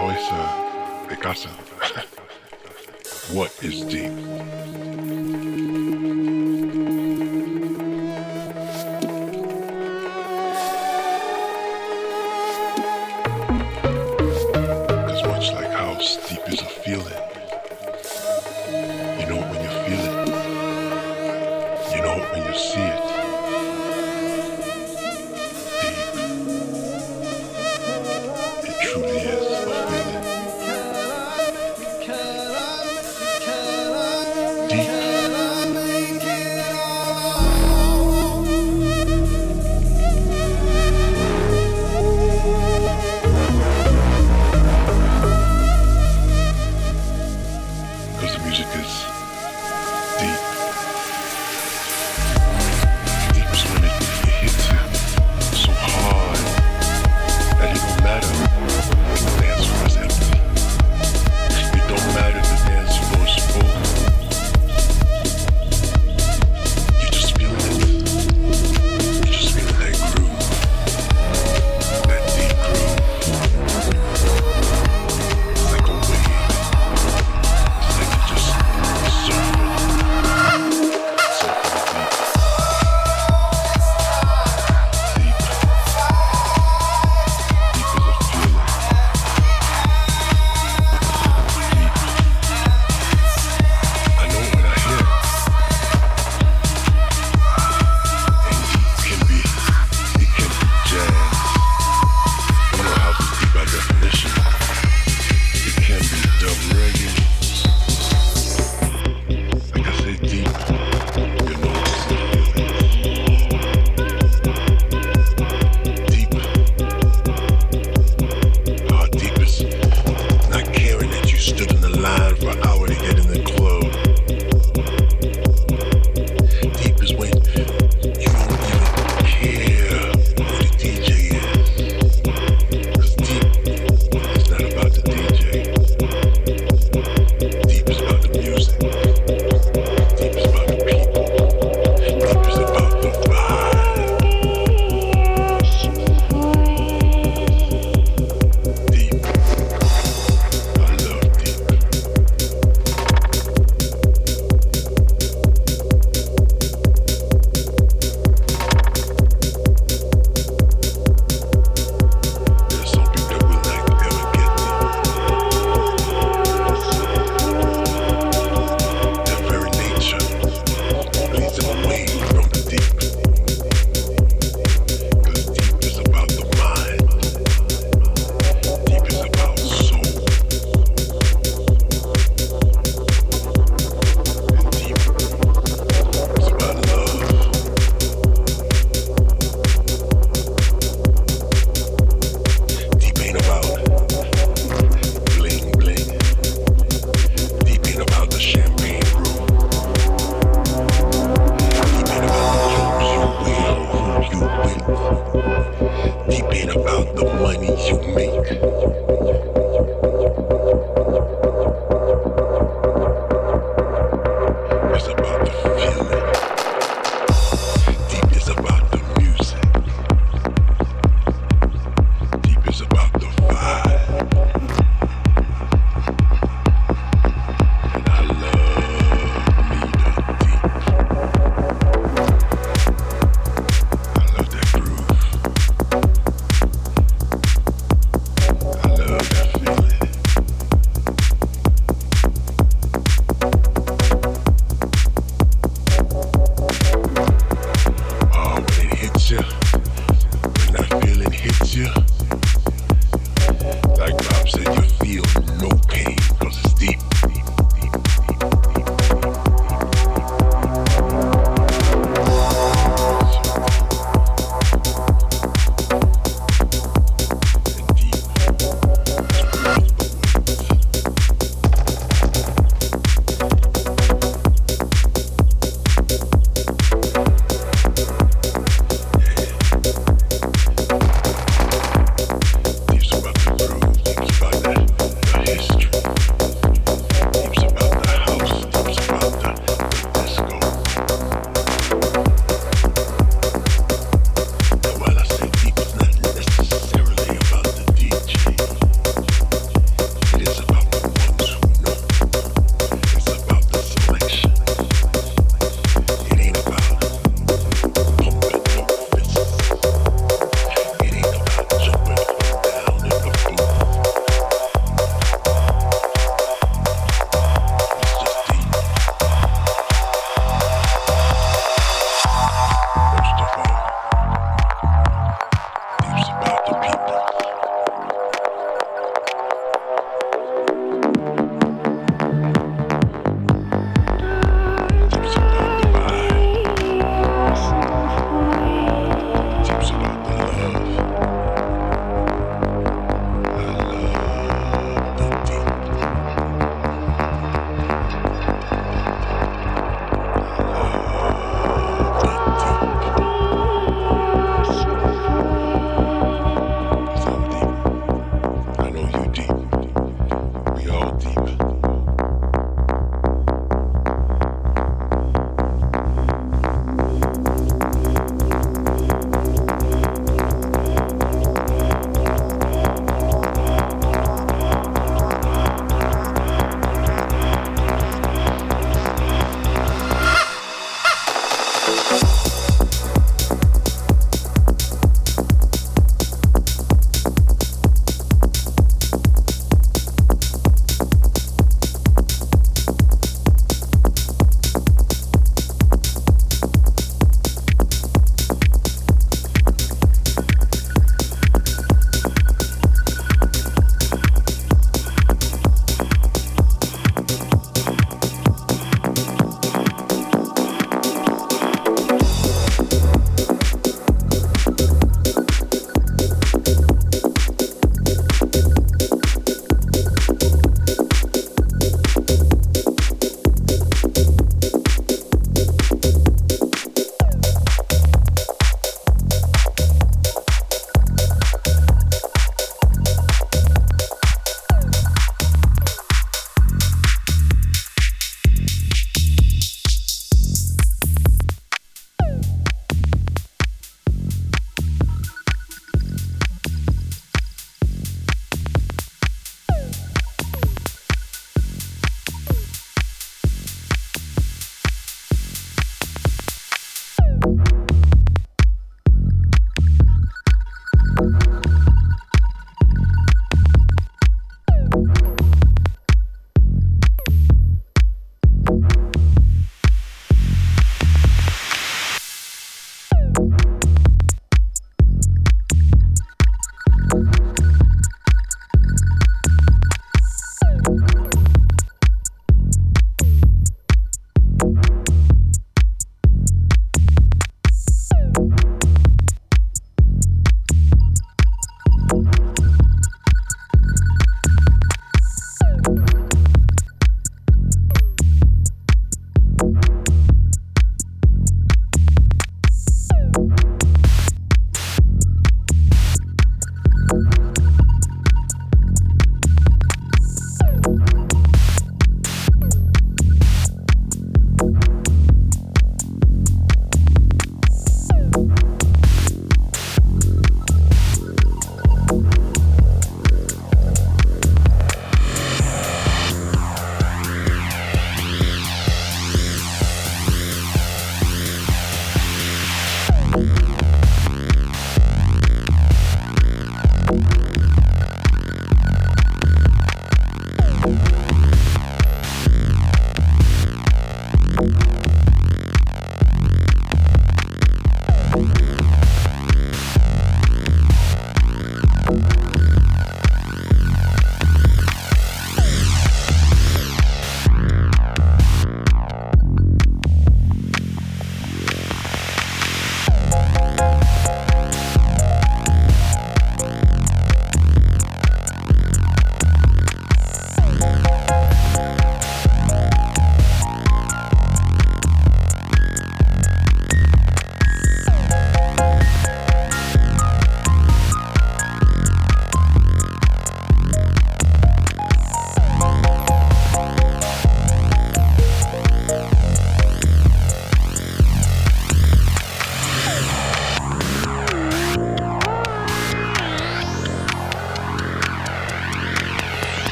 always uh, they got some. what is deep?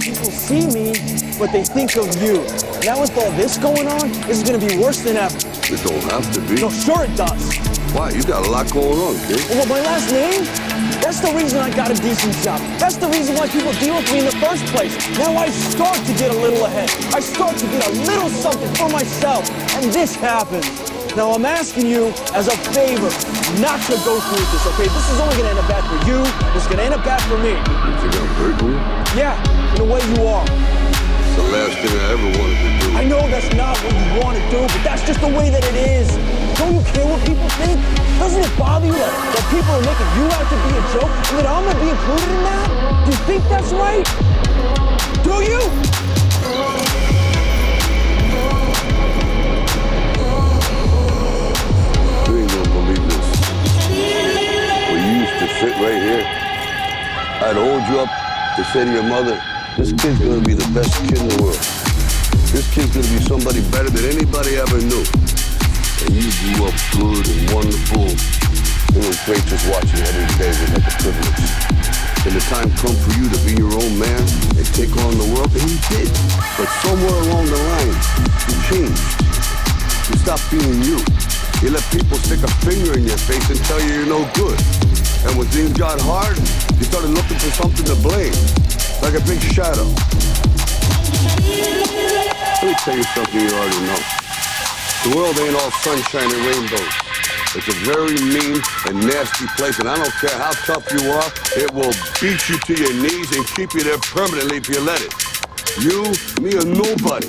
People see me, but they think of you. Now with all this going on, this is gonna be worse than ever. It don't have to be. No, sure it does. Why? You got a lot going on, kid. Well, my last name? That's the reason I got a decent job. That's the reason why people deal with me in the first place. Now I start to get a little ahead. I start to get a little something for myself. And this happens. Now I'm asking you as a favor not to go through with this, okay? This is only gonna end up bad for you. It's gonna end up bad for me. You think I'm hurting you? Yeah, in a way you are. It's the last thing I ever wanted to do. I know that's not what you want to do, but that's just the way that it is. Don't you care what people think? Doesn't it bother you that, that people are making you out to be a joke and that I'm gonna be included in that? Do you think that's right? Do you? To sit right here, I'd hold you up to say to your mother, this kid's gonna be the best kid in the world. This kid's gonna be somebody better than anybody ever knew. And you grew up good and wonderful. It was great just watching every day with like a privilege. And the time come for you to be your own man and take on the world, and you did. But somewhere along the line, you changed. You stopped being you. You let people stick a finger in your face and tell you you're no good. And when things got hard, you started looking for something to blame, like a big shadow. Let me tell you something you already know. The world ain't all sunshine and rainbows. It's a very mean and nasty place, and I don't care how tough you are, it will beat you to your knees and keep you there permanently if you let it. You, me, or nobody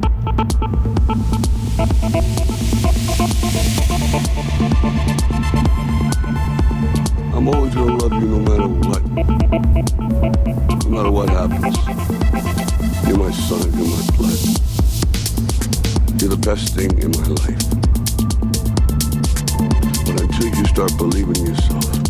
I'm always gonna love you no matter what. No matter what happens. You're my son, you're my blood. You're the best thing in my life. But until you start believing yourself,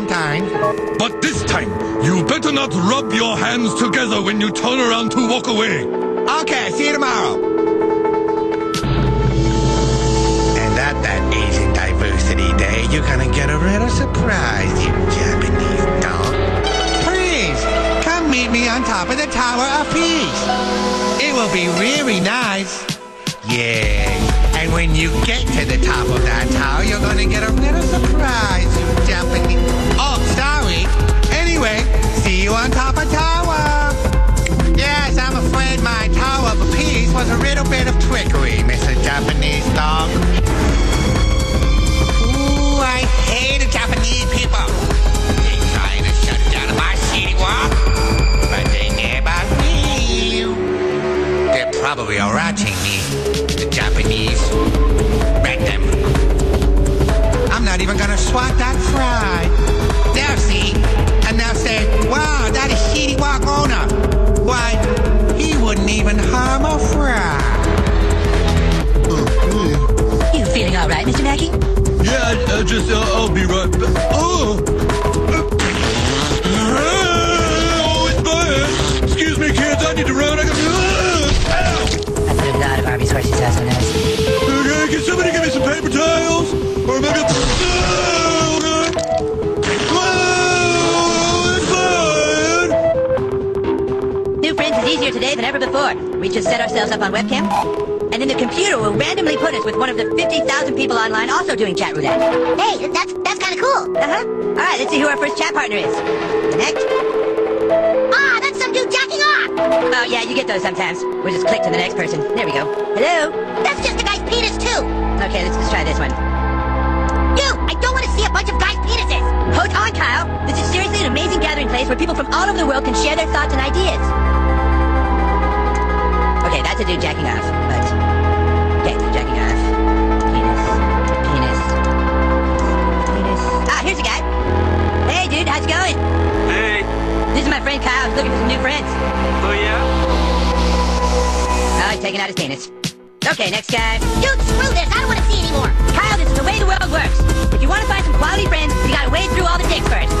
sometimes. But this time, you better not rub your hands together when you turn around to walk away. Okay, see you tomorrow. And at that Asian Diversity Day, you're gonna get a little surprise, you Japanese dog. Please, come meet me on top of the Tower of Peace. It will be really nice. Yeah. And when you get to the top of that tower, you're gonna get a little surprise, you Japanese. Oh, sorry. Anyway, see you on top of tower. Yes, I'm afraid my Tower of Peace was a little bit of trickery, Mr. Japanese dog. Ooh, I hate Japanese people. They trying to shut down my City Wok, but they never will. They're probably watching me, swat that fry. They'll see, and they'll say, wow, that is Shitty Wok owner. Why, he wouldn't even harm a fry. You feeling all right, Mr. Mackey? Yeah, I, I just, uh, I'll be right back. Oh! Oh, it's bad. Excuse me, kids, I need to run. I got. Ow! That's a lot of Arby's horses has on us. Okay, can somebody give me some paper towels? Or maybe. Oh, okay. Easier today than ever before. We just set ourselves up on webcam, and then the computer will randomly put us with one of the 50,000 people online also doing chat roulette. Hey, that's that's kind of cool. Uh-huh. All right, let's see who our first chat partner is. Connect. Ah, that's some dude jacking off. Oh, yeah, you get those sometimes. We'll just click to the next person. There we go. Hello? That's just a guy's penis too. Okay, let's, let's try this one. You, I don't want to see a bunch of guys' penises. Hold on, Kyle. This is seriously an amazing gathering place where people from all over the world can share their thoughts and ideas. That's a jacking off, but... Okay, jacking off. Penis. Penis. Penis. Ah, here's a guy. Hey, dude, how's it going? Hey, This is my friend Kyle. He's looking for some new friends. oh yeah? Oh, he's taking out his penis. Okay, next guy. Dude, screw this. I don't want to see anymore. Kyle, this is the way the world works. If you want to find some quality friends, you gotta wade through all the dicks first.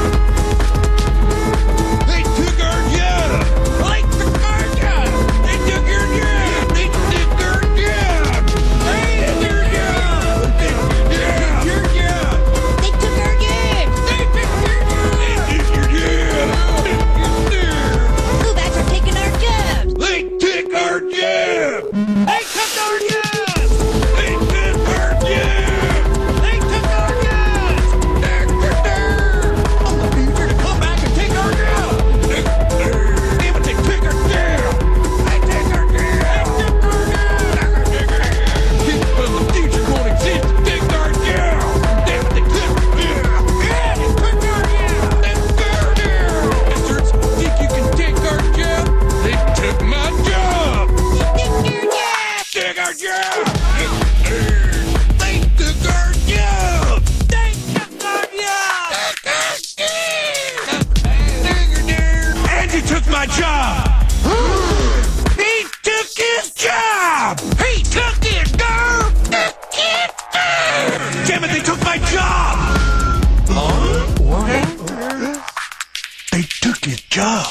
Job! They took our job! They took our job! Andy took my job! he took his job! He took it, girl! Damn it, they took my job! They took his job.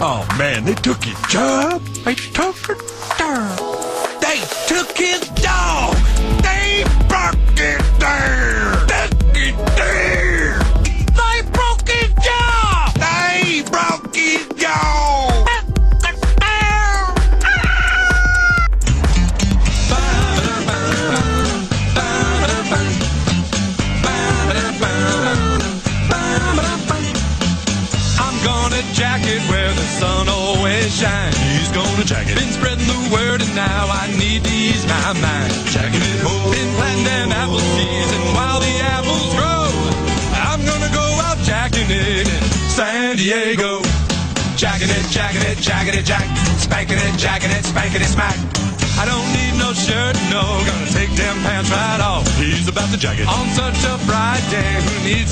Oh man, they took his job.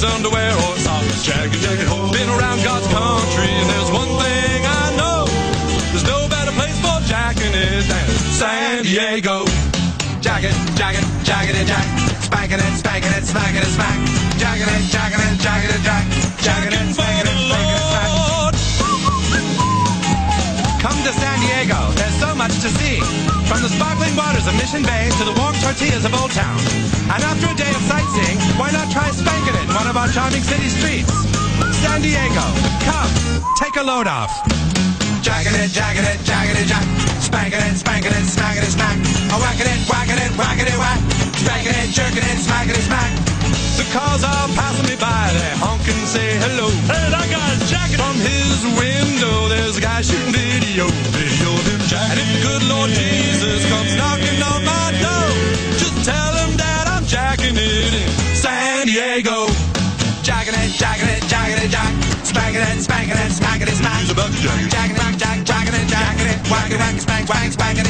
Needs underwear or socks? It, jack ho. Been around God's country, and there's one thing I know. There's no better place for jacking it than San Diego. Jack it, jack it, jack it, and jack. Spanking it, spanking it, smacking Mission Bay to the warm tortillas of Old Town. And after a day of sightseeing, why not try spanking it in one of our charming city streets? San Diego, come, take a load off. Jacking it, jacking it, jacking it, jack. Spanking it, spanking it, smacking it, smack. A whacking it, whacking it, whacking it, whack. Spanking it, jerking it, smacking it, smack. The cars are passing me by, they honk and say hello. Hey, that guy's jacking From his window, there's a guy shooting video. Video of him jacking And if the good Lord Jesus comes knocking on my door, just tell him that I'm jacking it in San Diego. Jacking it, jacking it, jacking it, jack. Spanking it, spanking it, smacking it, smack. He's about to jack it. Jacking it, jack, jacking it, jacking it. Whacking it, whack, spank, whack, spanking it.